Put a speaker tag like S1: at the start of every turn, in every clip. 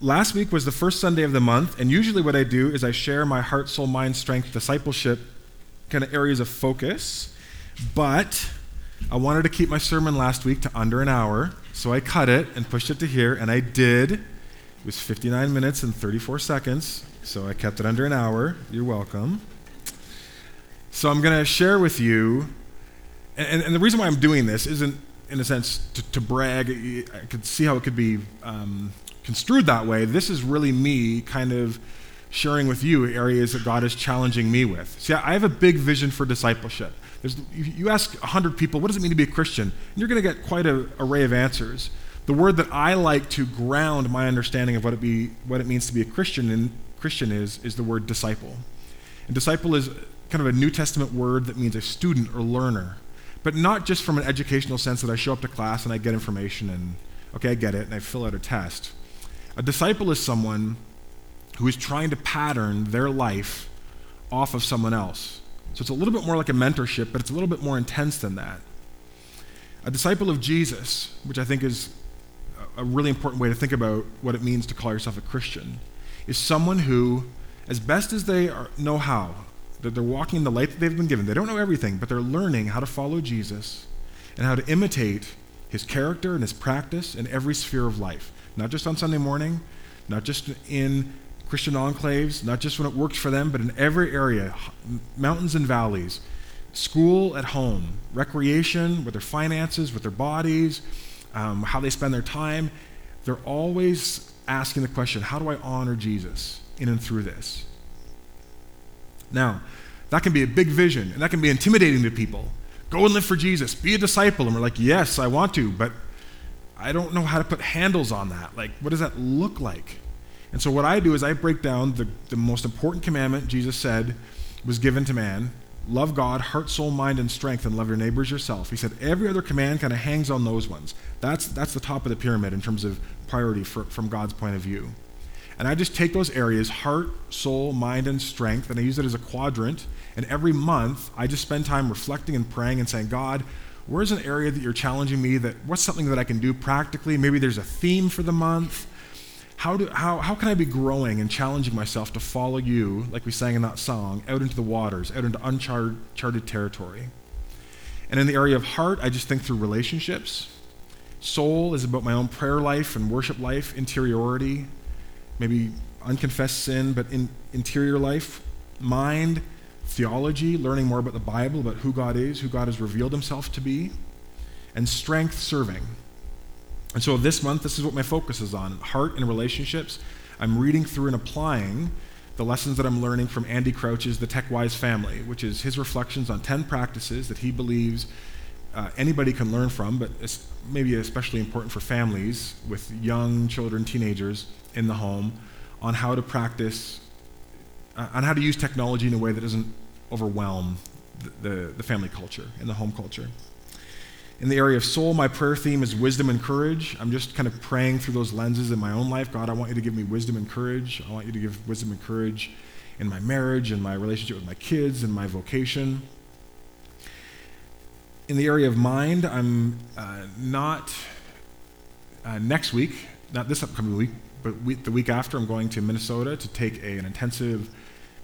S1: last week was the first Sunday of the month, and usually what I do is I share my heart, soul, mind, strength, discipleship kind of areas of focus. But I wanted to keep my sermon last week to under an hour, so I cut it and pushed it to here, and I did. It was 59 minutes and 34 seconds, so I kept it under an hour. You're welcome. So I'm going to share with you, and, and, the reason why I'm doing this isn't, in a sense, to, to brag. I could see how it could be um, construed that way. This is really me kind of sharing with you areas that God is challenging me with. See, I have a big vision for discipleship. There's, you ask 100 people, what does it mean to be a Christian? And you're going to get quite an array of answers. The word that I like to ground my understanding of what it, be, what it means to be a Christian, in, Christian is, is the word disciple. And disciple is kind of a New Testament word that means a student or learner, but not just from an educational sense that I show up to class and I get information and, okay, I get it, and I fill out a test. A disciple is someone who is trying to pattern their life off of someone else. So it's a little bit more like a mentorship, but it's a little bit more intense than that. A disciple of Jesus, which I think is a really important way to think about what it means to call yourself a Christian, is someone who, as best as they are, know how, that they're walking in the light that they've been given. They don't know everything, but they're learning how to follow Jesus and how to imitate his character and his practice in every sphere of life not just on Sunday morning, not just in Christian enclaves, not just when it works for them, but in every area mountains and valleys, school at home, recreation, with their finances, with their bodies, um, how they spend their time. They're always asking the question how do I honor Jesus in and through this? Now, that can be a big vision, and that can be intimidating to people. Go and live for Jesus, be a disciple. And we're like, yes, I want to, but I don't know how to put handles on that. Like, what does that look like? And so, what I do is I break down the, the most important commandment Jesus said was given to man love God, heart, soul, mind, and strength, and love your neighbors yourself. He said every other command kind of hangs on those ones. That's, that's the top of the pyramid in terms of priority for, from God's point of view. And I just take those areas heart, soul, mind, and strength and I use it as a quadrant. And every month, I just spend time reflecting and praying and saying, God, where's an area that you're challenging me that what's something that I can do practically? Maybe there's a theme for the month. How, do, how, how can I be growing and challenging myself to follow you, like we sang in that song, out into the waters, out into uncharted territory? And in the area of heart, I just think through relationships. Soul is about my own prayer life and worship life, interiority, maybe unconfessed sin, but in interior life. Mind, theology, learning more about the Bible, about who God is, who God has revealed himself to be, and strength serving. And so this month, this is what my focus is on heart and relationships. I'm reading through and applying the lessons that I'm learning from Andy Crouch's The Tech Wise Family, which is his reflections on 10 practices that he believes uh, anybody can learn from, but it's maybe especially important for families with young children, teenagers in the home, on how to practice uh, on how to use technology in a way that doesn't overwhelm the, the, the family culture and the home culture. In the area of soul, my prayer theme is wisdom and courage. I'm just kind of praying through those lenses in my own life. God, I want you to give me wisdom and courage. I want you to give wisdom and courage in my marriage and my relationship with my kids and my vocation. In the area of mind, I'm uh, not uh, next week, not this upcoming week, but the week after, I'm going to Minnesota to take a, an intensive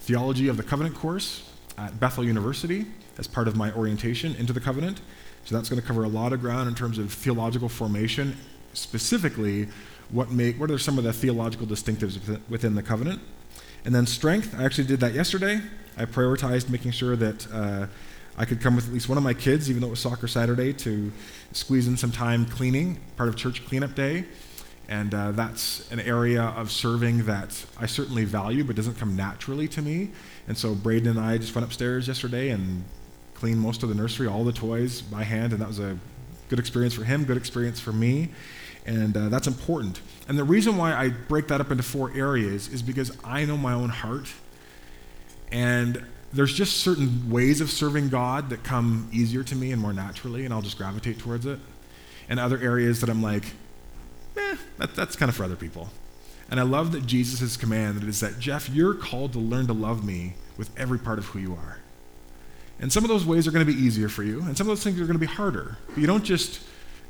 S1: Theology of the Covenant course at Bethel University as part of my orientation into the covenant. So that's going to cover a lot of ground in terms of theological formation, specifically what make what are some of the theological distinctives within the covenant. And then strength, I actually did that yesterday. I prioritized making sure that uh, I could come with at least one of my kids, even though it was soccer Saturday, to squeeze in some time cleaning, part of church cleanup day. And uh, that's an area of serving that I certainly value, but doesn't come naturally to me. And so Braden and I just went upstairs yesterday and cleaned most of the nursery, all the toys by hand, and that was a good experience for him, good experience for me. And uh, that's important. And the reason why I break that up into four areas is because I know my own heart. And there's just certain ways of serving God that come easier to me and more naturally, and I'll just gravitate towards it. And other areas that I'm like, eh, that, that's kind of for other people. And I love that Jesus' command is that, Jeff, you're called to learn to love me with every part of who you are. And some of those ways are going to be easier for you, and some of those things are going to be harder. But you don't just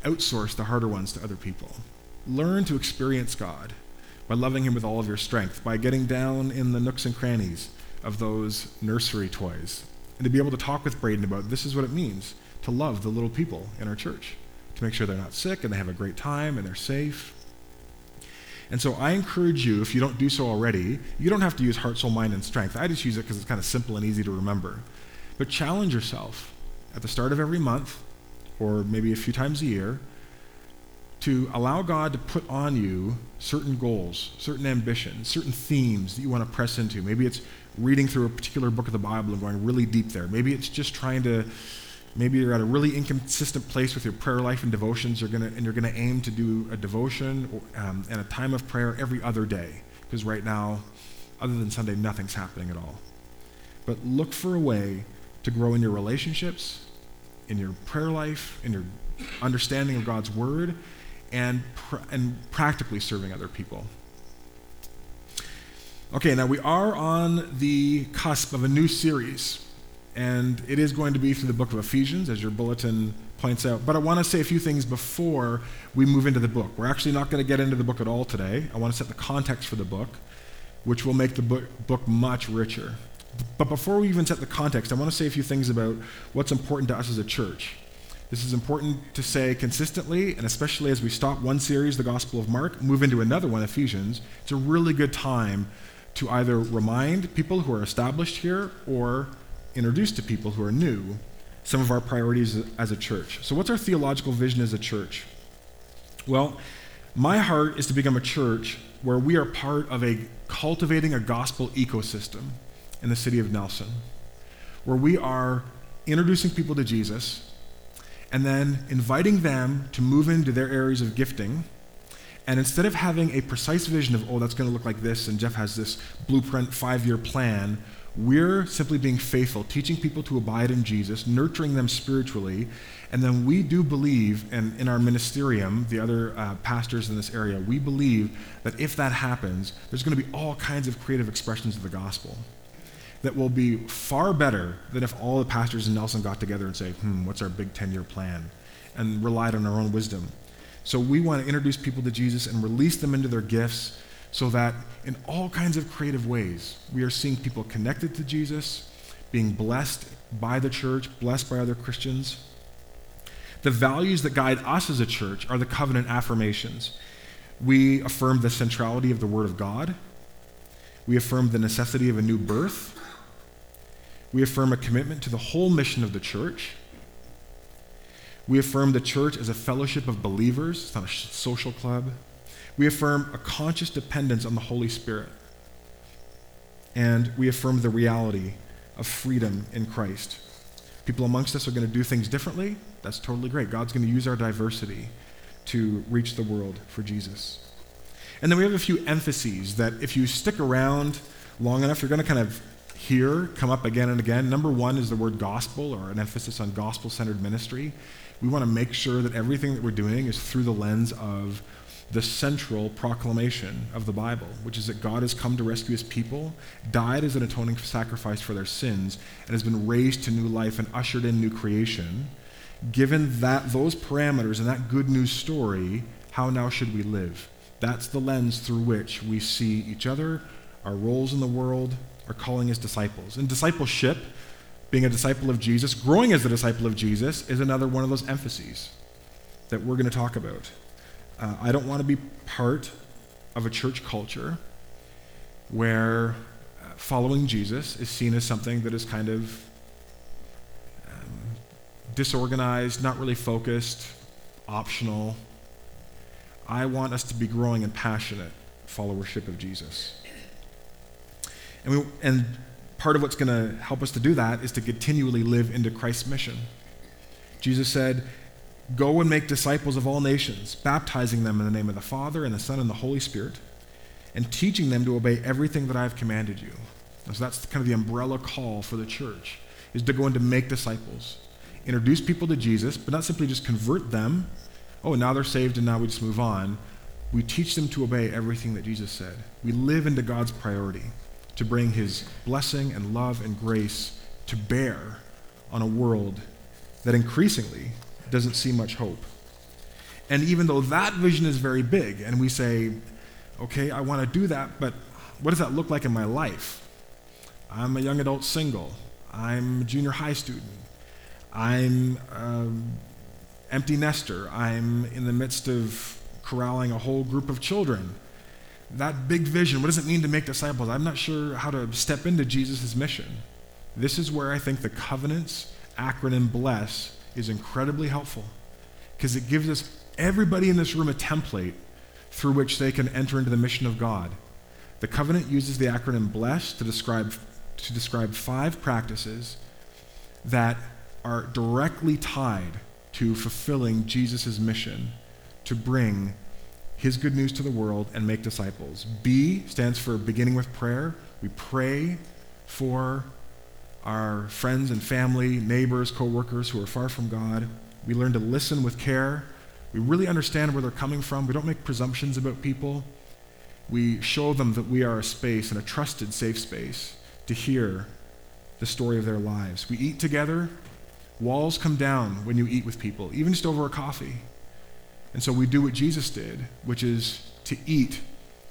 S1: outsource the harder ones to other people. Learn to experience God by loving Him with all of your strength, by getting down in the nooks and crannies of those nursery toys, and to be able to talk with Braden about this is what it means to love the little people in our church, to make sure they're not sick and they have a great time and they're safe. And so I encourage you, if you don't do so already, you don't have to use heart, soul, mind, and strength. I just use it because it's kind of simple and easy to remember. But challenge yourself at the start of every month, or maybe a few times a year, to allow God to put on you certain goals, certain ambitions, certain themes that you want to press into. Maybe it's reading through a particular book of the Bible and going really deep there. Maybe it's just trying to, maybe you're at a really inconsistent place with your prayer life and devotions, you're gonna, and you're going to aim to do a devotion or, um, and a time of prayer every other day. Because right now, other than Sunday, nothing's happening at all. But look for a way to grow in your relationships, in your prayer life, in your understanding of God's Word, and, pr- and practically serving other people. Okay, now we are on the cusp of a new series, and it is going to be through the book of Ephesians, as your bulletin points out. But I want to say a few things before we move into the book. We're actually not going to get into the book at all today. I want to set the context for the book, which will make the book, much richer. But before we even set the context, I want to say a few things about what's important to us as a church. This is important to say consistently, and especially as we stop one series, the Gospel of Mark, move into another one, Ephesians. It's a really good time to either remind people who are established here or introduce to people who are new some of our priorities as a church. So, what's our theological vision as a church? Well, my heart is to become a church where we are part of a cultivating a gospel ecosystem in the city of Nelson, where we are introducing people to Jesus and then inviting them to move into their areas of gifting. And instead of having a precise vision of, oh, that's going to look like this, and Jeff has this blueprint five year plan, we're simply being faithful, teaching people to abide in Jesus, nurturing them spiritually. And then we do believe, and in our ministerium, the other uh, pastors in this area, we believe that if that happens, there's going to be all kinds of creative expressions of the gospel that will be far better than if all the pastors in Nelson got together and say, hmm, what's our big 10 year plan? And relied on our own wisdom. So we want to introduce people to Jesus and release them into their gifts so that in all kinds of creative ways, we are seeing people connected to Jesus, being blessed by the church, blessed by other Christians. The values that guide us as a church are the covenant affirmations. We affirm the centrality of the Word of God. We affirm the necessity of a new birth. We affirm a commitment to the whole mission of the church. We affirm the church as a fellowship of believers, it's not a social club. We affirm a conscious dependence on the Holy Spirit. And we affirm the reality of freedom in Christ. People amongst us are going to do things differently. That's totally great. God's going to use our diversity to reach the world for Jesus. And then we have a few emphases that if you stick around long enough, you're going to kind of hear come up again and again. Number one is the word gospel or an emphasis on gospel centered ministry. We want to make sure that everything that we're doing is through the lens of the central proclamation of the Bible, which is that God has come to rescue his people, died as an atoning sacrifice for their sins, and has been raised to new life and ushered in new creation. Given that those parameters and that good news story, how now should we live? That's the lens through which we see each other, our roles in the world, our calling as disciples. And discipleship, being a disciple of Jesus, growing as a disciple of Jesus, is another one of those emphases that we're going to talk about. Uh, I don't want to be part of a church culture where uh, following Jesus is seen as something that is kind of um, disorganized, not really focused, optional. I want us to be growing in passionate followership of Jesus. And, we, and part of what's going to help us to do that is to continually live into Christ's mission. Jesus said, Go and make disciples of all nations, baptizing them in the name of the Father and the Son and the Holy Spirit, and teaching them to obey everything that I have commanded you. And so that's kind of the umbrella call for the church, is to go and to make disciples. Introduce people to Jesus, but not simply just convert them. Oh, now they're saved and now we just move on. We teach them to obey everything that Jesus said. We live into God's priority to bring his blessing and love and grace to bear on a world that increasingly doesn't see much hope. And even though that vision is very big, and we say, Okay, I want to do that, but what does that look like in my life? I'm a young adult single. I'm a junior high student. I'm an empty nester. I'm in the midst of corralling a whole group of children. That big vision, what does it mean to make disciples? I'm not sure how to step into Jesus' mission. This is where I think the covenants acronym BLESS is incredibly helpful because it gives us everybody in this room a template through which they can enter into the mission of God. The covenant uses the acronym BLESS to describe, to describe five practices that are directly tied to fulfilling Jesus' mission to bring his good news to the world and make disciples. B stands for beginning with prayer. We pray for our friends and family, neighbors, coworkers who are far from God. We learn to listen with care. We really understand where they're coming from. We don't make presumptions about people. We show them that we are a space and a trusted, safe space to hear the story of their lives. We eat together. Walls come down when you eat with people, even just over a coffee. And so we do what Jesus did, which is to eat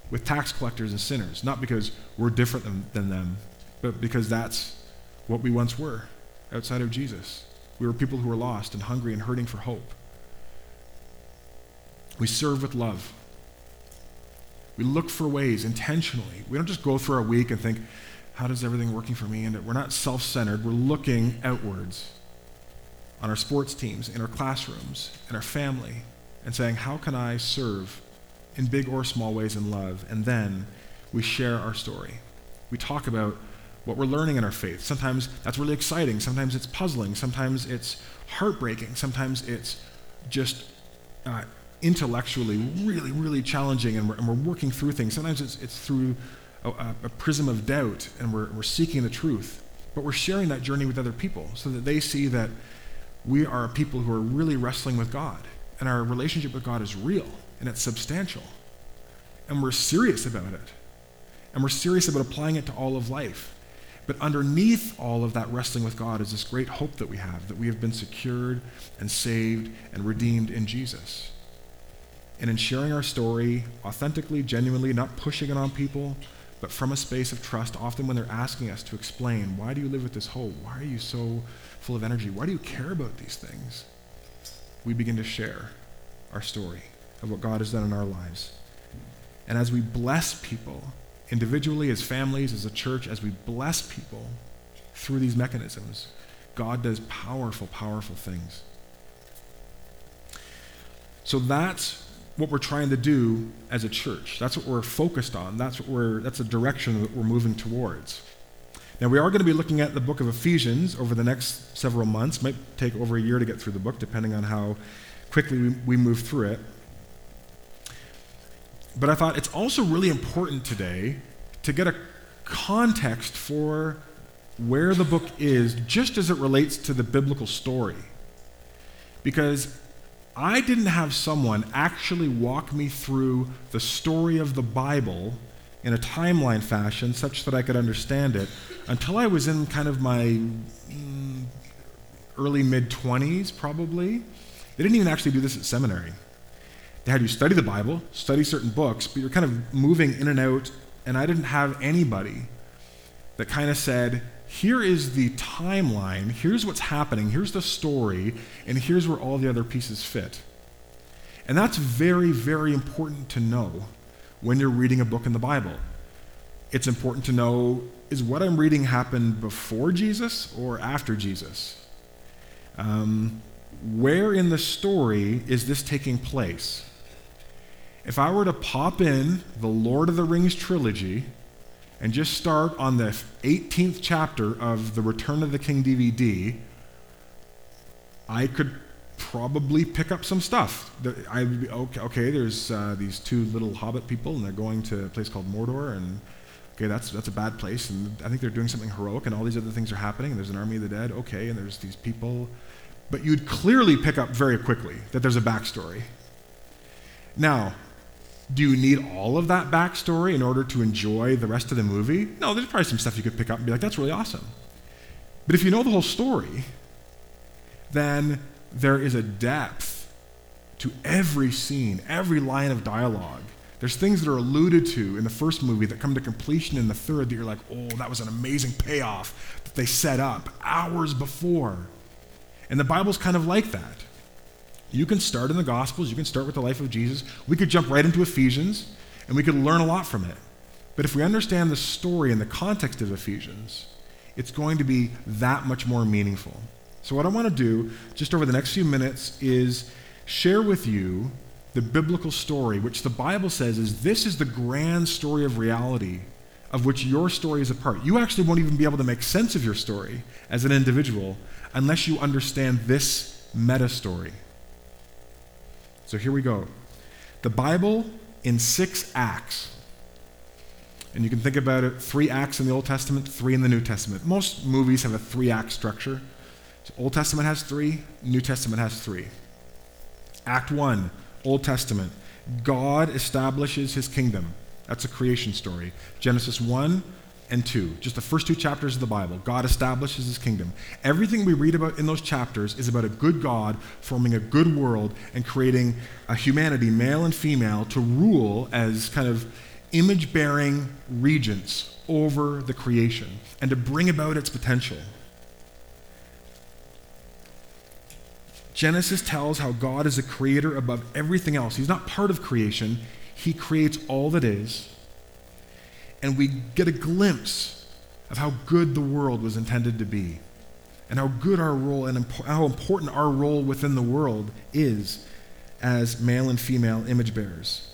S1: with tax collectors and sinners, not because we're different than, than them, but because that's what we once were outside of Jesus. We were people who were lost and hungry and hurting for hope. We serve with love. We look for ways intentionally. We don't just go through our week and think, how does everything working for me? And we're not self centered. We're looking outwards on our sports teams, in our classrooms, in our family, and saying, How can I serve in big or small ways in love? And then we share our story. We talk about what we're learning in our faith. Sometimes that's really exciting. Sometimes it's puzzling. Sometimes it's heartbreaking. Sometimes it's just uh, intellectually really, really challenging, and we're, and we're, working through things. Sometimes it's, it's through a, a prism of doubt, and we're, we're seeking the truth. But we're sharing that journey with other people so that they see that we are people who are really wrestling with God and our relationship with God is real and it's substantial. And we're serious about it. And we're serious about applying it to all of life. But underneath all of that wrestling with God is this great hope that we have that we have been secured and saved and redeemed in Jesus. And in sharing our story authentically, genuinely, not pushing it on people, but from a space of trust, often when they're asking us to explain, why do you live with this hope? Why are you so full of energy? Why do you care about these things? we begin to share our story of what God has done in our lives. And as we bless people, individually, as families, as a church, as we bless people through these mechanisms, God does powerful, powerful things. So that's what we're trying to do as a church. That's what we're focused on. That's what we're that's a direction that we're moving towards. Now, we are going to be looking at the book of Ephesians over the next several months. Might take over a year to get through the book, depending on how quickly we, we move through it. But I thought it's also really important today to get a context for where the book is, just as it relates to the biblical story. Because I didn't have someone actually walk me through the story of the Bible in a timeline fashion such that I could understand it until I was in kind of my mm, early mid 20s, probably. They didn't even actually do this at seminary. They had you study the Bible, study certain books, but you're kind of moving in and out, and I didn't have anybody that kind of said, here is the timeline, here's what's happening, here's the story, and here's where all the other pieces fit. And that's very, very important to know when you're reading a book in the Bible. It's important to know is what I'm reading happened before Jesus or after Jesus? Um, where in the story is this taking place? If I were to pop in the Lord of the Rings trilogy and just start on the 18th chapter of the Return of the King DVD, I could probably pick up some stuff. I okay, okay there's uh, these two little hobbit people, and they're going to a place called Mordor, and okay, that's that's a bad place, and I think they're doing something heroic, and all these other things are happening, and there's an army of the dead, okay, and there's these people, but you'd clearly pick up very quickly that there's a backstory. Now, do you need all of that backstory in order to enjoy the rest of the movie? No, there's probably some stuff you could pick up and be like, that's really awesome. But if you know the whole story, then there is a depth to every scene, every line of dialogue There's things that are alluded to in the first movie that come to completion in the third that you're like, oh, that was an amazing payoff that they set up hours before. And the Bible's kind of like that. You can start in the Gospels, you can start with the life of Jesus. We could jump right into Ephesians, and we could learn a lot from it. But if we understand the story and the context of Ephesians, it's going to be that much more meaningful. So, what I want to do just over the next few minutes is share with you the biblical story, which the Bible says is this is the grand story of reality of which your story is a part. You actually won't even be able to make sense of your story as an individual unless you understand this meta story. So here we go. The Bible in six acts. And you can think about it three acts in the Old Testament, three in the New Testament. Most movies have a three act structure. So Old Testament has three, New Testament has three. Act one Old Testament. God establishes his kingdom. That's a creation story. Genesis 1 and 2, just the first two chapters of the Bible. God establishes his kingdom. Everything we read about in those chapters is about a good God forming a good world and creating a humanity, male and female, to rule as kind of image bearing regents over the creation and to bring about its potential. Genesis tells how God is a creator above everything else. He's not part of creation, He creates all that is. And we get a glimpse of how good the world was intended to be and how good our role and impo- how important our role within the world is as male and female image bearers.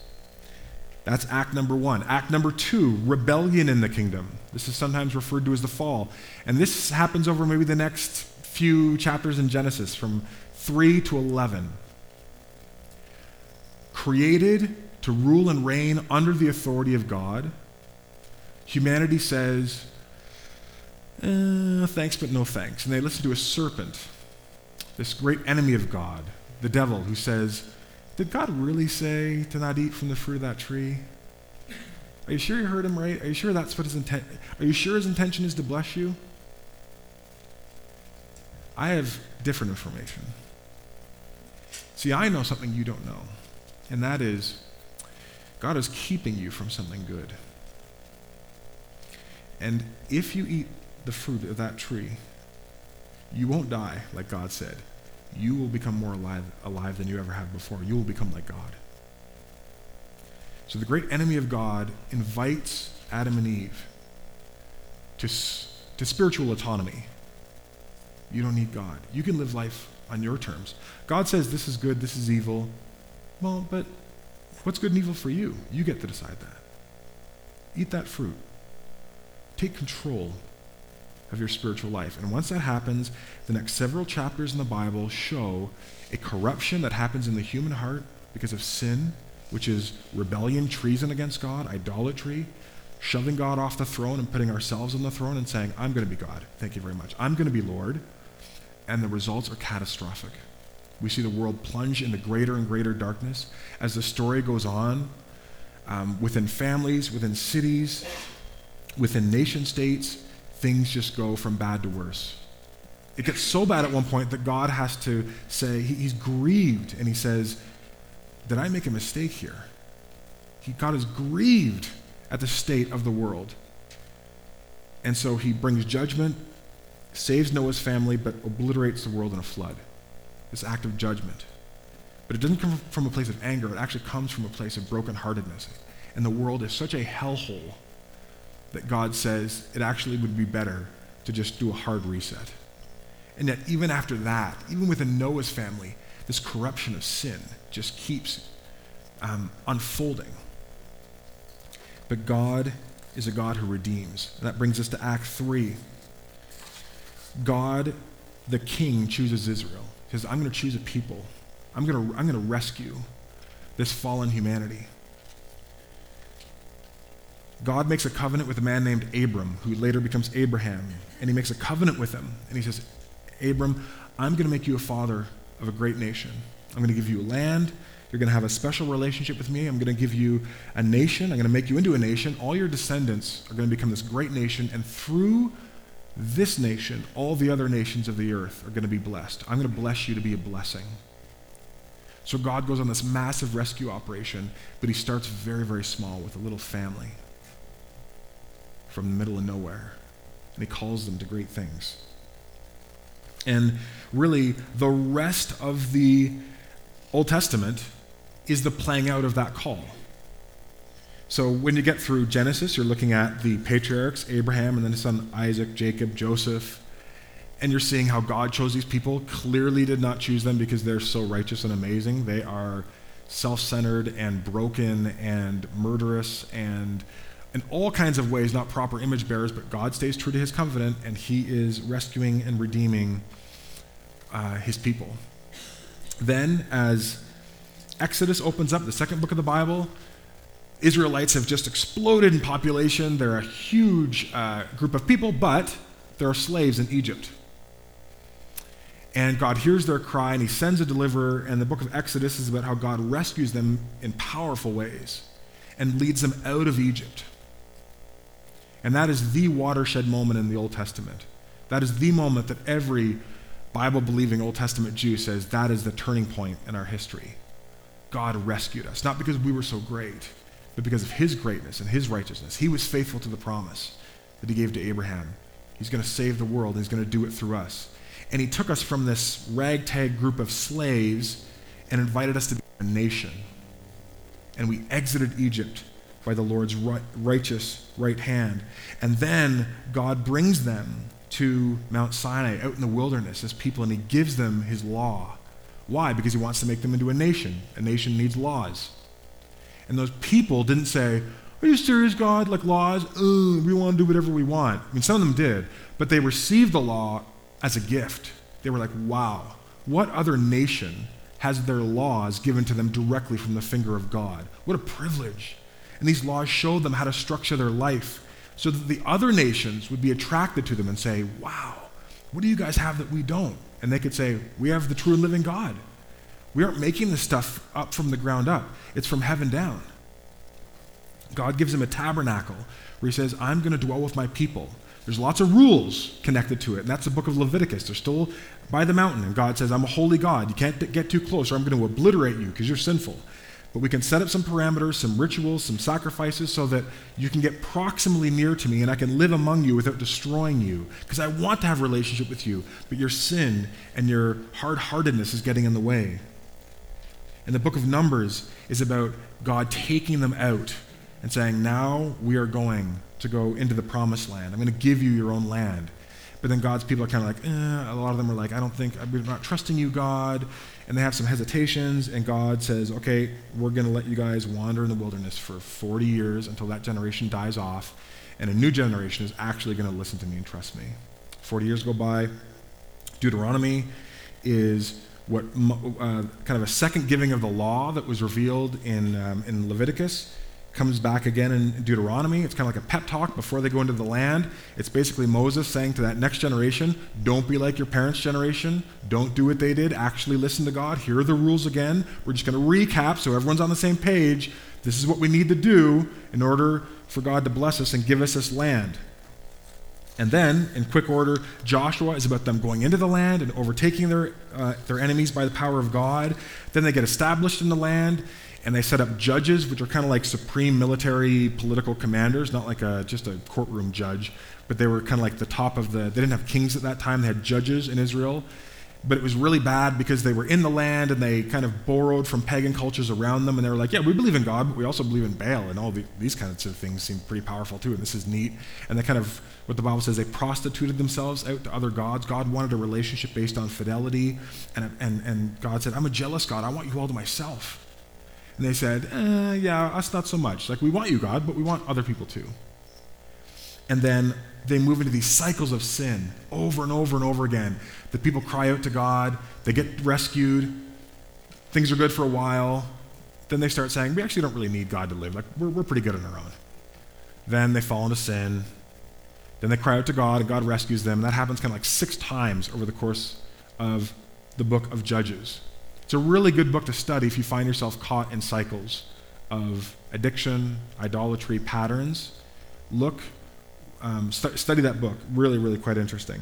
S1: That's act number one. Act number two, rebellion in the kingdom. This is sometimes referred to as the fall. And this happens over maybe the next few chapters in Genesis, from 3 to 11. Created to rule and reign under the authority of God, humanity says, eh, thanks, but no thanks. And they listen to a serpent, this great enemy of God, the devil, who says, Did God really say to not eat from the fruit of that tree? Are you sure you heard him right? Are you sure that's what his intent? Are you sure his intention is to bless you? I have different information. See, I know something you don't know, and that is God is keeping you from something good. And if you eat the fruit of that tree, you won't die, like God said. You will become more alive, alive than you ever have before. You will become like God. So the great enemy of God invites Adam and Eve to, to spiritual autonomy. You don't need God. You can live life on your terms. God says this is good, this is evil. Well, but what's good and evil for you? You get to decide that. Eat that fruit. Take control of your spiritual life. And once that happens, the next several chapters in the Bible show a corruption that happens in the human heart because of sin, which is rebellion, treason against God, idolatry, shoving God off the throne and putting ourselves on the throne and saying, I'm going to be God. Thank you very much. I'm going to be Lord and the results are catastrophic. We see the world plunge into greater and greater darkness as the story goes on um, within families, within cities, within nation states. Things just go from bad to worse. It gets so bad at one point that God has to say, he, He's grieved, and He says, Did I make a mistake here? He, God is grieved at the state of the world. And so He brings judgment saves Noah's family, but obliterates the world in a flood. This act of judgment. But it doesn't come from a place of anger, it actually comes from a place of brokenheartedness. And the world is such a hellhole that God says it actually would be better to just do a hard reset. And yet, even after that, even within Noah's family, this corruption of sin just keeps um, unfolding. But God is a God who redeems. And that brings us to Act 3. God, the king, chooses Israel. He says, I'm going to choose a people. I'm going I'm going to rescue this fallen humanity. God makes a covenant with a man named Abram, who later becomes Abraham. And he makes a covenant with him. And he says, Abram, I'm going to make you a father of a great nation. I'm going to give you land. You're going to have a special relationship with me. I'm going to give you a nation. I'm going to make you into a nation. All your descendants are going to become this great nation. And through this nation, all the other nations of the earth are going to be blessed. I'm going to bless you to be a blessing. So God goes on this massive rescue operation, but he starts very, very small with a little family from the middle of nowhere. And he calls them to great things. And really, the rest of the Old Testament is the playing out of that call. So when you get through Genesis, you're looking at the patriarchs, Abraham and then his son Isaac, Jacob, Joseph, and you're seeing how God chose these people. Clearly did not choose them because they're so righteous and amazing. They are self-centered and broken and murderous and in all kinds of ways not proper image bearers, but God stays true to his covenant and he is rescuing and redeeming uh, his people. Then, as Exodus opens up, the second book of the Bible, Israelites have just exploded in population. They're a huge uh, group of people, but there are slaves in Egypt. And God hears their cry and he sends a deliverer. And the book of Exodus is about how God rescues them in powerful ways and leads them out of Egypt. And that is the watershed moment in the Old Testament. That is the moment that every Bible believing Old Testament Jew says that is the turning point in our history. God rescued us, not because we were so great, but because of his greatness and his righteousness. He was faithful to the promise that he gave to Abraham. He's going to save the world, he's going to do it through us. And he took us from this ragtag group of slaves and invited us to be a nation. And we exited Egypt by the Lord's right, righteous right hand. And then God brings them to Mount Sinai out in the wilderness as people, and he gives them his law. Why? Because he wants to make them into a nation. A nation needs laws. And those people didn't say, Are you serious, God? Like laws? Ugh, we want to do whatever we want. I mean, some of them did, but they received the law as a gift. They were like, Wow, what other nation has their laws given to them directly from the finger of God? What a privilege. And these laws showed them how to structure their life so that the other nations would be attracted to them and say, Wow, what do you guys have that we don't? And they could say, We have the true and living God. We aren't making this stuff up from the ground up, it's from heaven down. God gives them a tabernacle where he says, I'm going to dwell with my people. There's lots of rules connected to it, and that's the book of Leviticus. They're still by the mountain, and God says, I'm a holy God. You can't get too close, or I'm going to obliterate you because you're sinful. But we can set up some parameters, some rituals, some sacrifices so that you can get proximally near to me and I can live among you without destroying you. Because I want to have a relationship with you, but your sin and your hard heartedness is getting in the way. And the book of Numbers is about God taking them out and saying, Now we are going to go into the promised land. I'm going to give you your own land. But then God's people are kind of like, eh. a lot of them are like, I don't think, I we're not trusting you, God. And they have some hesitations, and God says, okay, we're going to let you guys wander in the wilderness for 40 years until that generation dies off, and a new generation is actually going to listen to me and trust me. 40 years go by. Deuteronomy is what uh, kind of a second giving of the law that was revealed in, um, in Leviticus comes back again in Deuteronomy. It's kind of like a pep talk before they go into the land. It's basically Moses saying to that next generation, don't be like your parents' generation. Don't do what they did. Actually listen to God. Here are the rules again. We're just going to recap so everyone's on the same page. This is what we need to do in order for God to bless us and give us this land. And then, in quick order, Joshua is about them going into the land and overtaking their, uh, their enemies by the power of God. Then they get established in the land and they set up judges, which are kind of like supreme military political commanders, not like a, just a courtroom judge, but they were kind of like the top of the. They didn't have kings at that time, they had judges in Israel. But it was really bad because they were in the land and they kind of borrowed from pagan cultures around them and they were like yeah we believe in god but we also believe in baal and all the, these kinds of things seem pretty powerful too and this is neat. And they kind of what the bible says they prostituted themselves out to other gods. God wanted a relationship based on fidelity and, and, and god said i'm a jealous god. I want you all to myself and they said eh, yeah us not so much like we want you god but we want other people too and then they move into these cycles of sin over and over and over again. The people cry out to God, they get rescued, things are good for a while. Then they start saying, We actually don't really need God to live. Like, we're, we're pretty good on our own. Then they fall into sin. Then they cry out to God, and God rescues them. That happens kind of like six times over the course of the book of Judges. It's a really good book to study if you find yourself caught in cycles of addiction, idolatry, patterns. Look um, st- study that book. Really, really quite interesting.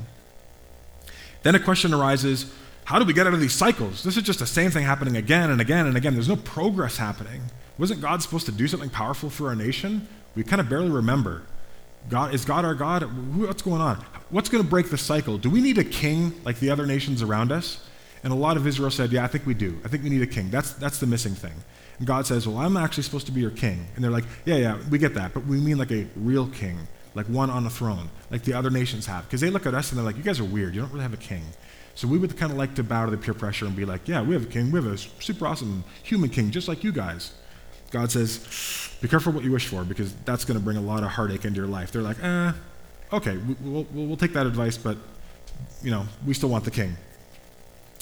S1: Then a question arises how do we get out of these cycles? This is just the same thing happening again and again and again. There's no progress happening. Wasn't God supposed to do something powerful for our nation? We kind of barely remember. God is God our God? What's going on? What's going to break the cycle? Do we need a king like the other nations around us? And a lot of Israel said, Yeah, I think we do. I think we need a king. That's, that's the missing thing. And God says, Well, I'm actually supposed to be your king. And they're like, Yeah, yeah, we get that. But we mean like a real king, like one on a throne, like the other nations have. Because they look at us and they're like, You guys are weird. You don't really have a king. So we would kind of like to bow to the peer pressure and be like, Yeah, we have a king. We have a super awesome human king, just like you guys. God says, Be careful what you wish for, because that's going to bring a lot of heartache into your life. They're like, Eh, okay, we'll, we'll, we'll take that advice, but, you know, we still want the king.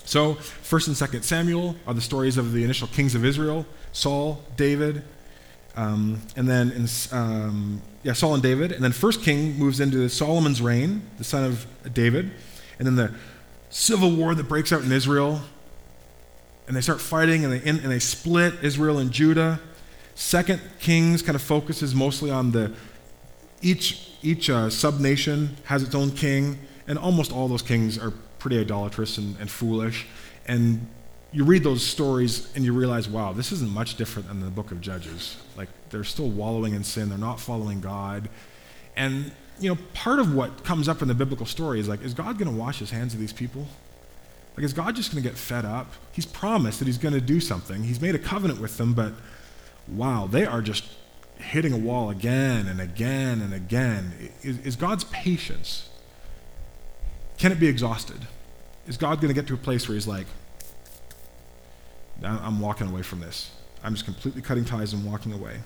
S1: So, 1st and 2nd Samuel are the stories of the initial kings of Israel Saul, David, um, and then in, um, yeah, Saul and David. And then First King moves into Solomon's reign, the son of David. And then the civil war that breaks out in Israel. And they start fighting and they, and they split Israel and Judah. Second Kings kind of focuses mostly on the each each uh, sub nation has its own king, and almost all those kings are pretty idolatrous and, and foolish. And you read those stories and you realize, wow, this isn't much different than the book of Judges. Like, they're still wallowing in sin, they're not following God. And, you know, part of what comes up in the biblical story is like, is God going to wash his hands of these people? Like, is God just going to get fed up? He's promised that he's going to do something. He's made a covenant with them, but wow, they are just hitting a wall again and again and again. Is, is God's patience can it be exhausted? Is God going to get to a place where He's like, I'm walking away from this. I'm just completely cutting ties and walking away.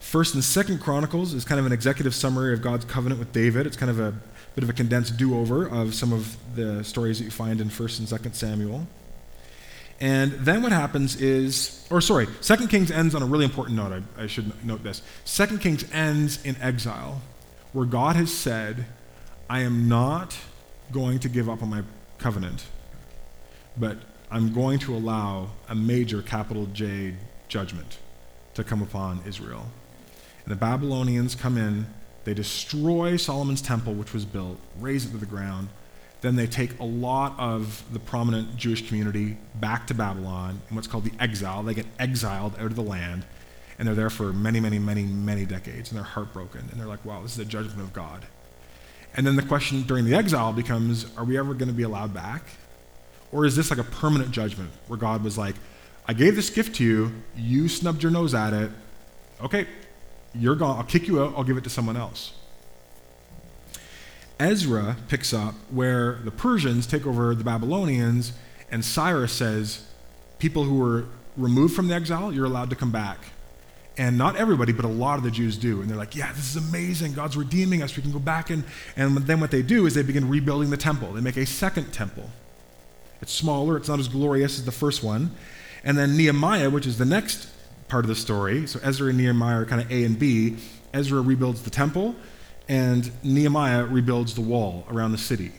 S1: First and Second Chronicles is kind of an executive summary of God's covenant with David. It's kind of a bit of a condensed do-over of some of the stories that you find in First and Second Samuel. And then what happens is, or sorry, Second Kings ends on a really important note. I, I should note this. Second Kings ends in exile, where God has said, I am not going to give up on my covenant, but I'm going to allow a major capital J judgment to come upon Israel. And the Babylonians come in, they destroy Solomon's temple, which was built, raze it to the ground. Then they take a lot of the prominent Jewish community back to Babylon in what's called the exile. They get exiled out of the land, and they're there for many, many, many, many decades, and they're heartbroken. And they're like, wow, this is a judgment of God. And then the question during the exile becomes are we ever going to be allowed back? Or is this like a permanent judgment where God was like, I gave this gift to you, you snubbed your nose at it, okay, you're gone, I'll kick you out, I'll give it to someone else. Ezra picks up where the Persians take over the Babylonians, and Cyrus says, People who were removed from the exile, you're allowed to come back. And not everybody, but a lot of the Jews do. And they're like, yeah, this is amazing. God's redeeming us. We can go back. And, and then what they do is they begin rebuilding the temple. They make a second temple. It's smaller, it's not as glorious as the first one. And then Nehemiah, which is the next part of the story, so Ezra and Nehemiah are kind of A and B. Ezra rebuilds the temple, and Nehemiah rebuilds the wall around the city.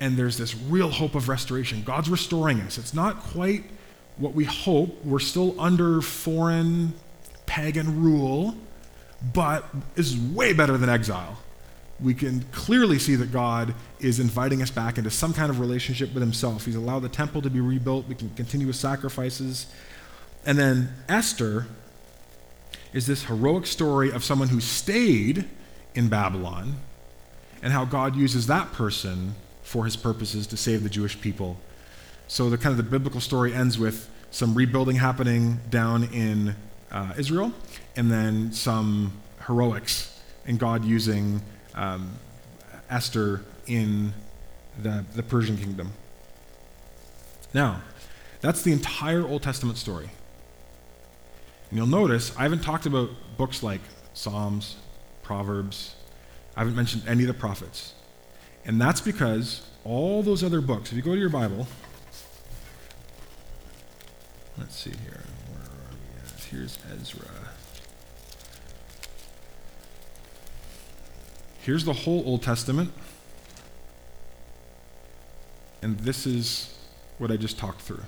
S1: And there's this real hope of restoration. God's restoring us. It's not quite what we hope. We're still under foreign pagan rule, but is way better than exile. We can clearly see that God is inviting us back into some kind of relationship with Himself. He's allowed the temple to be rebuilt. We can continue with sacrifices. And then Esther is this heroic story of someone who stayed in Babylon and how God uses that person for his purposes to save the Jewish people. So the kind of the biblical story ends with some rebuilding happening down in uh, Israel, and then some heroics, and God using um, Esther in the, the Persian kingdom. Now, that's the entire Old Testament story. And you'll notice I haven't talked about books like Psalms, Proverbs, I haven't mentioned any of the prophets. And that's because all those other books, if you go to your Bible, let's see here. Here's Ezra. Here's the whole Old Testament. And this is what I just talked through.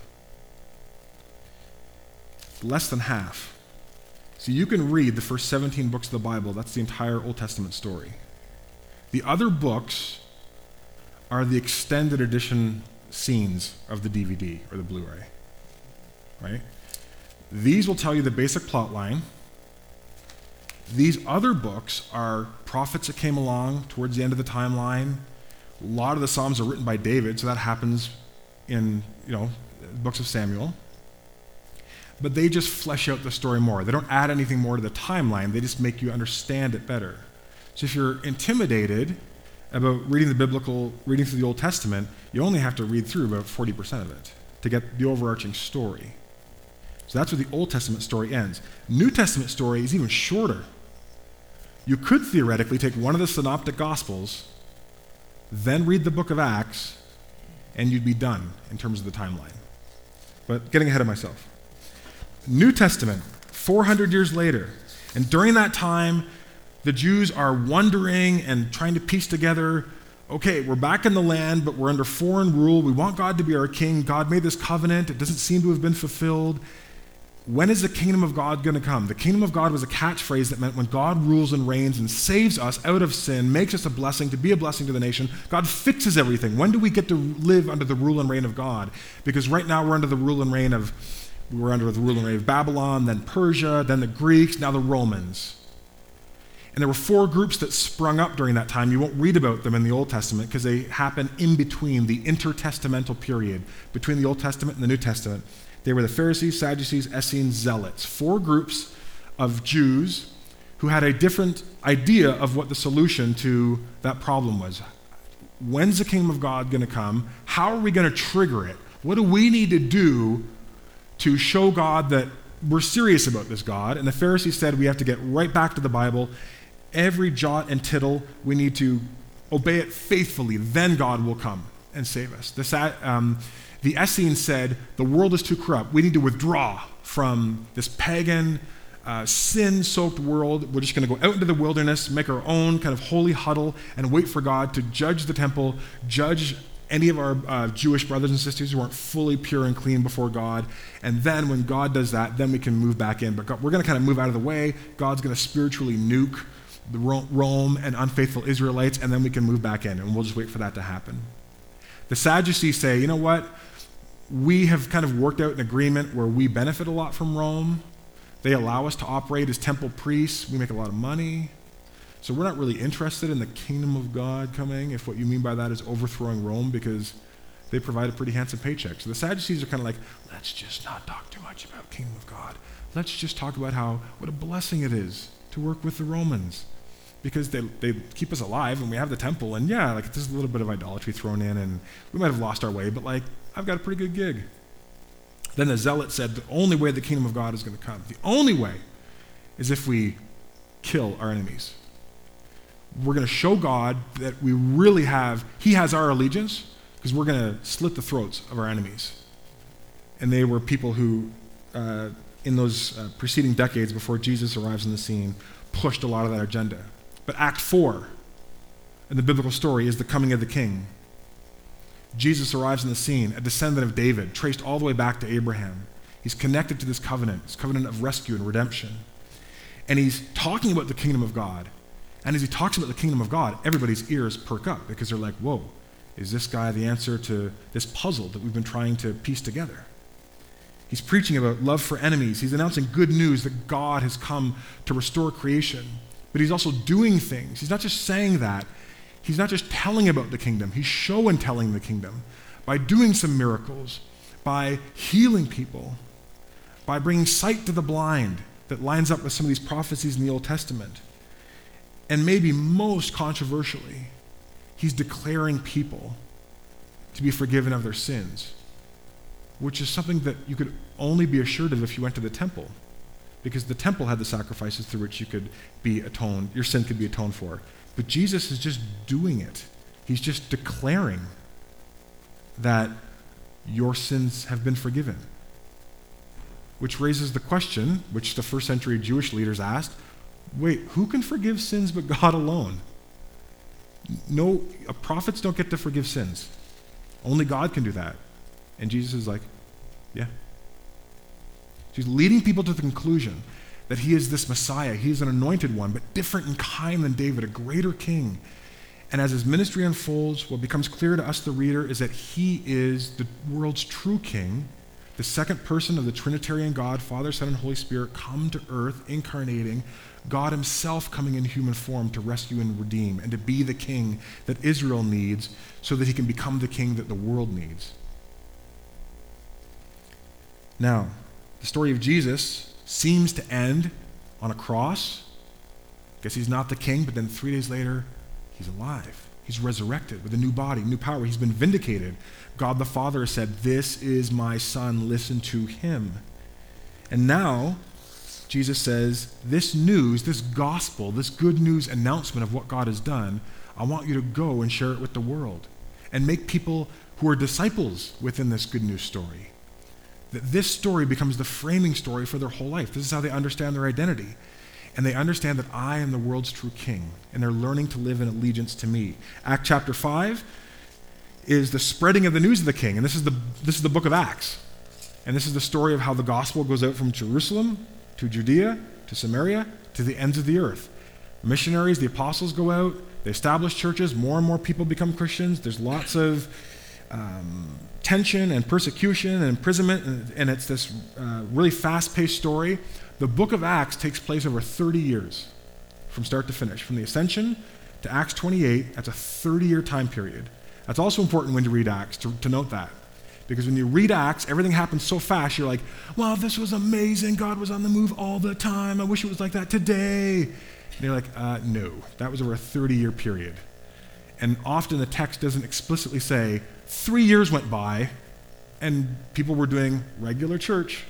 S1: Less than half. So you can read the first 17 books of the Bible. That's the entire Old Testament story. The other books are the extended edition scenes of the DVD or the Blu ray. Right? These will tell you the basic plot line. These other books are prophets that came along towards the end of the timeline. A lot of the Psalms are written by David, so that happens in, you know, books of Samuel. But they just flesh out the story more. They don't add anything more to the timeline, they just make you understand it better. So if you're intimidated about reading the biblical, reading through the Old Testament, you only have to read through about 40% of it to get the overarching story. So that's where the Old Testament story ends. New Testament story is even shorter. You could theoretically take one of the synoptic gospels, then read the book of Acts, and you'd be done in terms of the timeline. But getting ahead of myself. New Testament, 400 years later. And during that time, the Jews are wondering and trying to piece together okay, we're back in the land, but we're under foreign rule. We want God to be our king. God made this covenant, it doesn't seem to have been fulfilled. When is the kingdom of God going to come? The kingdom of God was a catchphrase that meant when God rules and reigns and saves us out of sin, makes us a blessing, to be a blessing to the nation, God fixes everything. When do we get to live under the rule and reign of God? Because right now we're under the rule and reign of we're under the rule and reign of Babylon, then Persia, then the Greeks, now the Romans. And there were four groups that sprung up during that time. You won't read about them in the Old Testament because they happen in between the intertestamental period, between the Old Testament and the New Testament. They were the Pharisees, Sadducees, Essenes, Zealots. Four groups of Jews who had a different idea of what the solution to that problem was. When's the kingdom of God going to come? How are we going to trigger it? What do we need to do to show God that we're serious about this God? And the Pharisees said we have to get right back to the Bible. Every jot and tittle, we need to obey it faithfully. Then God will come and save us. The, um, the Essenes said, The world is too corrupt. We need to withdraw from this pagan, uh, sin soaked world. We're just going to go out into the wilderness, make our own kind of holy huddle, and wait for God to judge the temple, judge any of our uh, Jewish brothers and sisters who aren't fully pure and clean before God. And then when God does that, then we can move back in. But God, we're going to kind of move out of the way. God's going to spiritually nuke the Rome and unfaithful Israelites, and then we can move back in, and we'll just wait for that to happen. The Sadducees say, you know what? We have kind of worked out an agreement where we benefit a lot from Rome. They allow us to operate as temple priests. We make a lot of money. So we're not really interested in the kingdom of God coming, if what you mean by that is overthrowing Rome, because they provide a pretty handsome paycheck. So the Sadducees are kind of like, let's just not talk too much about kingdom of God. Let's just talk about how what a blessing it is to work with the Romans. Because they, they keep us alive and we have the temple, and yeah, like there's a little bit of idolatry thrown in, and we might have lost our way, but like I've got a pretty good gig. Then the zealot said, The only way the kingdom of God is going to come, the only way is if we kill our enemies. We're going to show God that we really have, He has our allegiance, because we're going to slit the throats of our enemies. And they were people who, uh, in those uh, preceding decades before Jesus arrives on the scene, pushed a lot of that agenda. But Act 4 in the biblical story is the coming of the king. Jesus arrives in the scene, a descendant of David, traced all the way back to Abraham. He's connected to this covenant, this covenant of rescue and redemption. And he's talking about the kingdom of God. And as he talks about the kingdom of God, everybody's ears perk up because they're like, whoa, is this guy the answer to this puzzle that we've been trying to piece together? He's preaching about love for enemies. He's announcing good news that God has come to restore creation. But he's also doing things. He's not just saying that, he's not just telling about the kingdom, he's show and telling the kingdom by doing some miracles, by healing people, by bringing sight to the blind that lines up with some of these prophecies in the Old Testament. And maybe most controversially, he's declaring people to be forgiven of their sins, which is something that you could only be assured of if you went to the temple, because the temple had the sacrifices through which you could be atoned, your sin could be atoned for. But Jesus is just doing it. He's just declaring that your sins have been forgiven. Which raises the question, which the first century Jewish leaders asked wait, who can forgive sins but God alone? No, uh, prophets don't get to forgive sins. Only God can do that. And Jesus is like, yeah. He's leading people to the conclusion that he is this Messiah. He is an anointed one, but different in kind than David, a greater king. And as his ministry unfolds, what becomes clear to us, the reader, is that he is the world's true king, the second person of the Trinitarian God, Father, Son, and Holy Spirit, come to earth, incarnating, God himself coming in human form to rescue and redeem, and to be the king that Israel needs so that he can become the king that the world needs. Now, the story of Jesus seems to end on a cross. Guess he's not the king, but then three days later, he's alive. He's resurrected with a new body, new power. He's been vindicated. God the Father said, This is my son, listen to him. And now, Jesus says, This news, this gospel, this good news announcement of what God has done, I want you to go and share it with the world and make people who are disciples within this good news story. That this story becomes the framing story for their whole life. This is how they understand their identity and they understand that I am the world's true king, and they're learning to live in allegiance to me. Act chapter 5 is the spreading of the news of the king, and this is the, this is the book of Acts. And this is the story of how the gospel goes out from Jerusalem to Judea to Samaria to the ends of the earth. Missionaries, the apostles go out, they establish churches, more and more people become Christians. There's lots of um, tension and persecution and imprisonment, and, and it's this uh, really fast paced story the book of Acts takes place over 30 years from start to finish. From the ascension to Acts 28, that's a 30 year time period. That's also important when you read Acts, to, to note that. Because when you read Acts, everything happens so fast, you're like, wow, this was amazing. God was on the move all the time. I wish it was like that today. And you're like, uh, no, that was over a 30 year period. And often the text doesn't explicitly say, three years went by and people were doing regular church.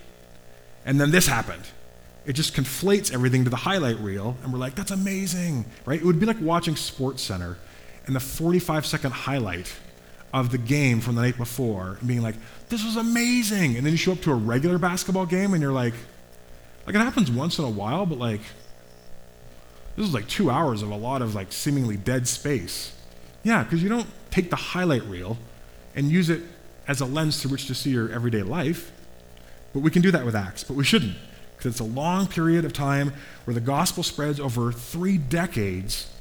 S1: And then this happened. It just conflates everything to the highlight reel, and we're like, that's amazing, right? It would be like watching Sports Center and the 45 second highlight of the game from the night before and being like, this was amazing. And then you show up to a regular basketball game and you're like, like it happens once in a while, but like, this is like two hours of a lot of like seemingly dead space. Yeah, because you don't take the highlight reel and use it as a lens through which to see your everyday life. But we can do that with Acts, but we shouldn't because it's a long period of time where the gospel spreads over three decades,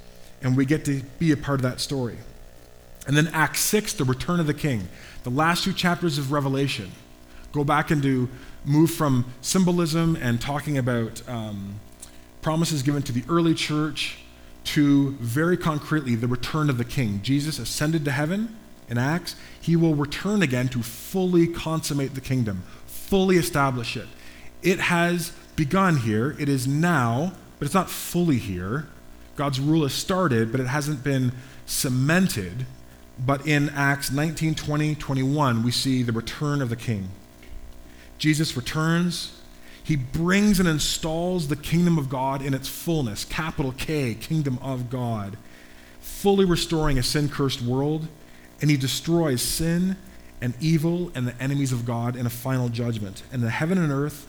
S1: and we get to be a part of that story. And then Acts 6, the return of the king. The last two chapters of Revelation go back and do move from symbolism and talking about um, promises given to the early church to very concretely the return of the king. Jesus ascended to heaven in Acts. He will return again to fully consummate the kingdom, fully establish it. It has begun here, it is now, but it's not fully here. God's rule has started, but it hasn't been cemented. But in Acts 19, 20, 21, we see the return of the king. Jesus returns. He brings and installs the kingdom of God in its fullness, capital K, kingdom of God, fully restoring a sin cursed world. And he destroys sin and evil and the enemies of God in a final judgment. And the heaven and earth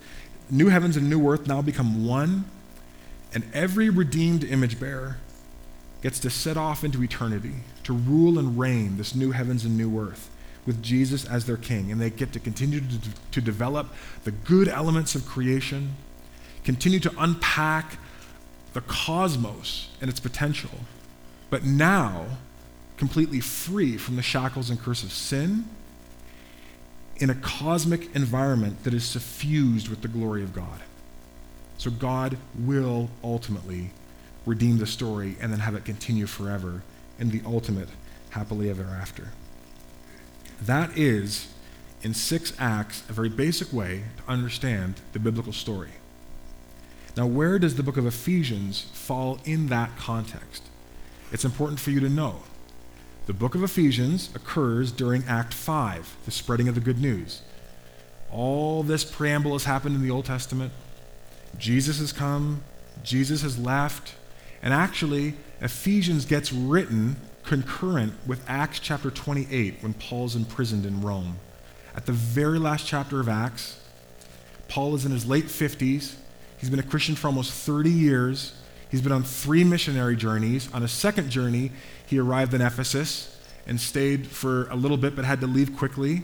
S1: new heavens and new earth now become one, and every redeemed image bearer gets to set off into eternity to rule and reign this new heavens and new earth with Jesus as their king. And they get to continue to, to develop the good elements of creation, continue to unpack the cosmos and its potential, but now completely free from the shackles and curse of sin in a cosmic environment that is suffused with the glory of God. So God will ultimately redeem the story and then have it continue forever in the ultimate happily ever after. That is, in six acts, a very basic way to understand the biblical story. Now, where does the book of Ephesians fall in that context? It's important for you to know. The book of Ephesians occurs during Act 5, the spreading of the good news. All this preamble has happened in the Old Testament. Jesus has come, Jesus has left, and actually, Ephesians gets written concurrent with Acts chapter 28 when Paul's imprisoned in Rome. At the very last chapter of Acts, Paul is in his late 50s. He's been a Christian for almost 30 years. He's been on three missionary journeys. On a second journey, he arrived in Ephesus and stayed for a little bit but had to leave quickly.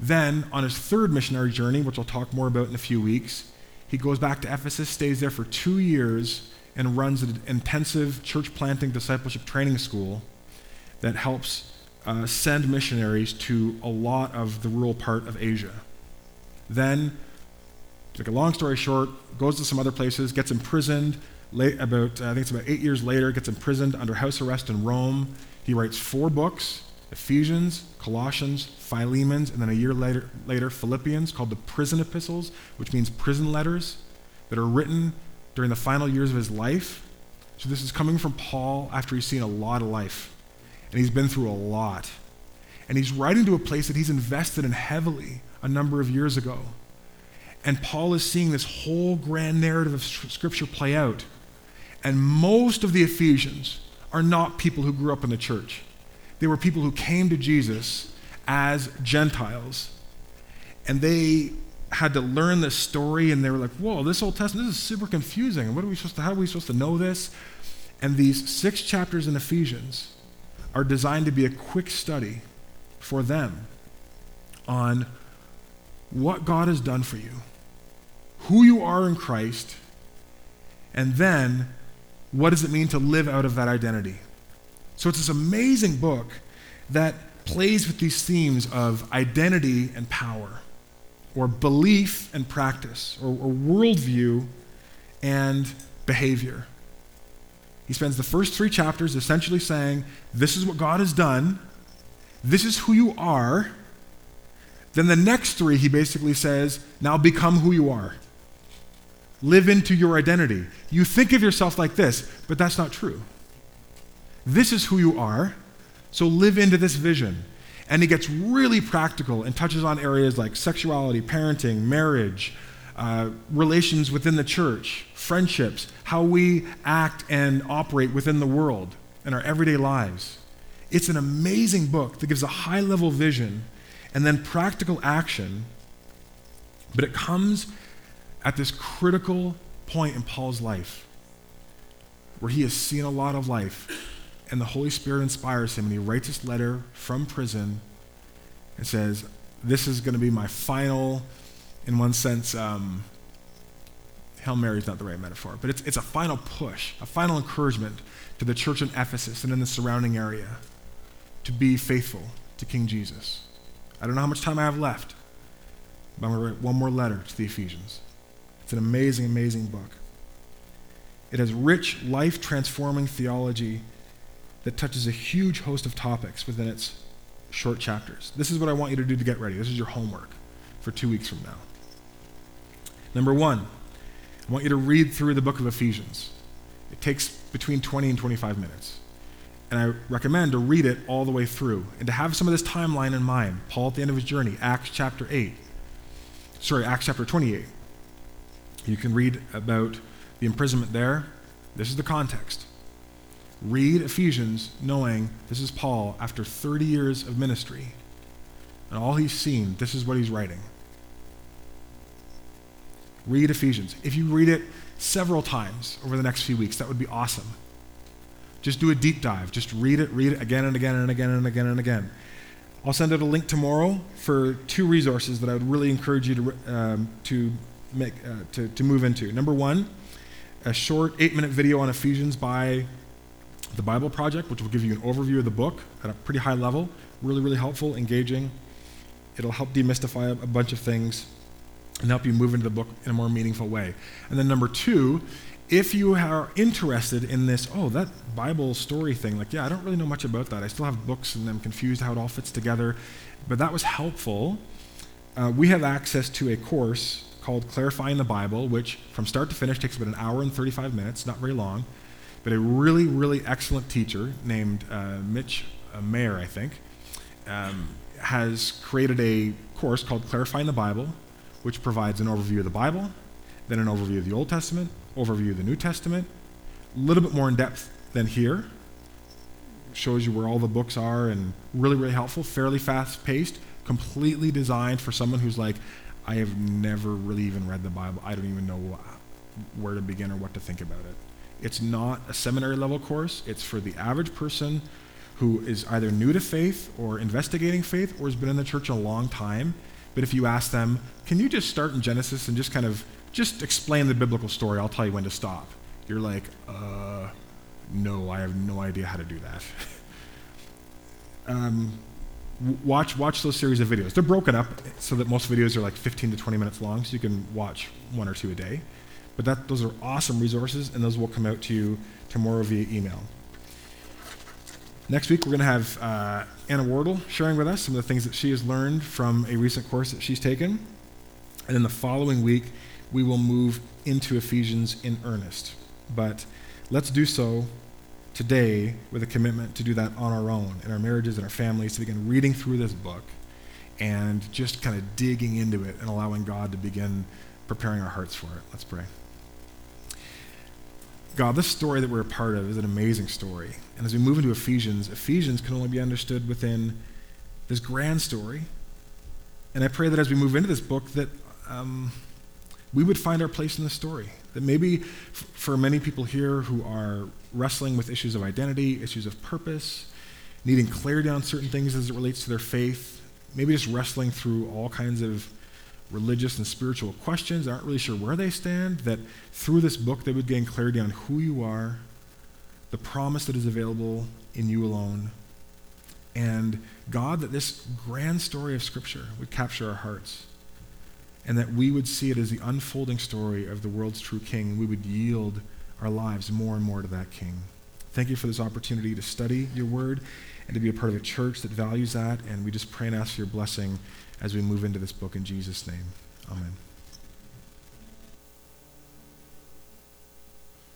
S1: Then, on his third missionary journey, which I'll talk more about in a few weeks, he goes back to Ephesus, stays there for two years, and runs an intensive church planting discipleship training school that helps uh, send missionaries to a lot of the rural part of Asia. Then, a long story short, goes to some other places, gets imprisoned. Late, about I think it's about eight years later, gets imprisoned under house arrest in Rome. He writes four books: Ephesians, Colossians, Philemons, and then a year later, later Philippians, called the prison epistles, which means prison letters that are written during the final years of his life. So this is coming from Paul after he's seen a lot of life, and he's been through a lot, and he's writing to a place that he's invested in heavily a number of years ago. And Paul is seeing this whole grand narrative of Scripture play out. And most of the Ephesians are not people who grew up in the church. They were people who came to Jesus as Gentiles. And they had to learn this story, and they were like, whoa, this Old Testament, this is super confusing. What are we supposed to, how are we supposed to know this? And these six chapters in Ephesians are designed to be a quick study for them on what God has done for you, who you are in Christ, and then what does it mean to live out of that identity. So it's this amazing book that plays with these themes of identity and power, or belief and practice, or, or worldview and behavior. He spends the first three chapters essentially saying, This is what God has done, this is who you are, then the next three, he basically says, now become who you are. Live into your identity. You think of yourself like this, but that's not true. This is who you are, so live into this vision. And he gets really practical and touches on areas like sexuality, parenting, marriage, uh, relations within the church, friendships, how we act and operate within the world in our everyday lives. It's an amazing book that gives a high level vision and then practical action. But it comes at this critical point in Paul's life where he has seen a lot of life, and the Holy Spirit inspires him, and he writes this letter from prison and says, This is going to be my final, in one sense, um, Hail Mary is not the right metaphor, but it's, it's a final push, a final encouragement to the church in Ephesus and in the surrounding area to be faithful to King Jesus. I don't know how much time I have left, but I'm going to write one more letter to the Ephesians. It's an amazing, amazing book. It has rich, life transforming theology that touches a huge host of topics within its short chapters. This is what I want you to do to get ready. This is your homework for two weeks from now. Number one, I want you to read through the book of Ephesians. It takes between 20 and 25 minutes. And I recommend to read it all the way through and to have some of this timeline in mind. Paul at the end of his journey, Acts chapter 8. Sorry, Acts chapter 28. You can read about the imprisonment there. This is the context. Read Ephesians knowing this is Paul after 30 years of ministry. And all he's seen, this is what he's writing. Read Ephesians. If you read it several times over the next few weeks, that would be awesome. Just do a deep dive. Just read it, read it again and again and again and again and again. I'll send out a link tomorrow for two resources that I would really encourage you to, um, to, make, uh, to, to move into. Number one, a short eight minute video on Ephesians by the Bible Project, which will give you an overview of the book at a pretty high level. Really, really helpful, engaging. It'll help demystify a bunch of things and help you move into the book in a more meaningful way. And then number two if you are interested in this, oh, that Bible story thing, like, yeah, I don't really know much about that. I still have books and I'm confused how it all fits together, but that was helpful. Uh, we have access to a course called Clarifying the Bible, which from start to finish takes about an hour and 35 minutes, not very long, but a really, really excellent teacher named uh, Mitch uh, Mayer, I think, um, has created a course called Clarifying the Bible, which provides an overview of the Bible, then an overview of the Old Testament, overview of the New Testament, a little bit more in depth than here. Shows you where all the books are and really, really helpful, fairly fast paced, completely designed for someone who's like, I have never really even read the Bible. I don't even know where to begin or what to think about it. It's not a seminary level course, it's for the average person who is either new to faith or investigating faith or has been in the church a long time. But if you ask them, can you just start in Genesis and just kind of just explain the biblical story. I'll tell you when to stop. you're like, uh, no, I have no idea how to do that. um, watch watch those series of videos. They're broken up so that most videos are like 15 to 20 minutes long, so you can watch one or two a day. But that those are awesome resources, and those will come out to you tomorrow via email. Next week, we're going to have uh, Anna Wardle sharing with us some of the things that she has learned from a recent course that she's taken. And then the following week, we will move into Ephesians in earnest. But let's do so today with a commitment to do that on our own, in our marriages and our families, to begin reading through this book and just kind of digging into it and allowing God to begin preparing our hearts for it. Let's pray. God, this story that we're a part of is an amazing story. And as we move into Ephesians, Ephesians can only be understood within this grand story. And I pray that as we move into this book, that um, we would find our place in the story. That maybe f- for many people here who are wrestling with issues of identity, issues of purpose, needing clarity on certain things as it relates to their faith, maybe just wrestling through all kinds of religious and spiritual questions, aren't really sure where they stand, that through this book they would gain clarity on who you are, the promise that is available in you alone, and God, that this grand story of Scripture would capture our hearts, and that we would see it as the unfolding story of the world's true King, and we would yield our lives more and more to that King. Thank you for this opportunity to study your word and to be a part of a church that values that, and we just pray and ask for your blessing as we move into this book in Jesus' name. Amen.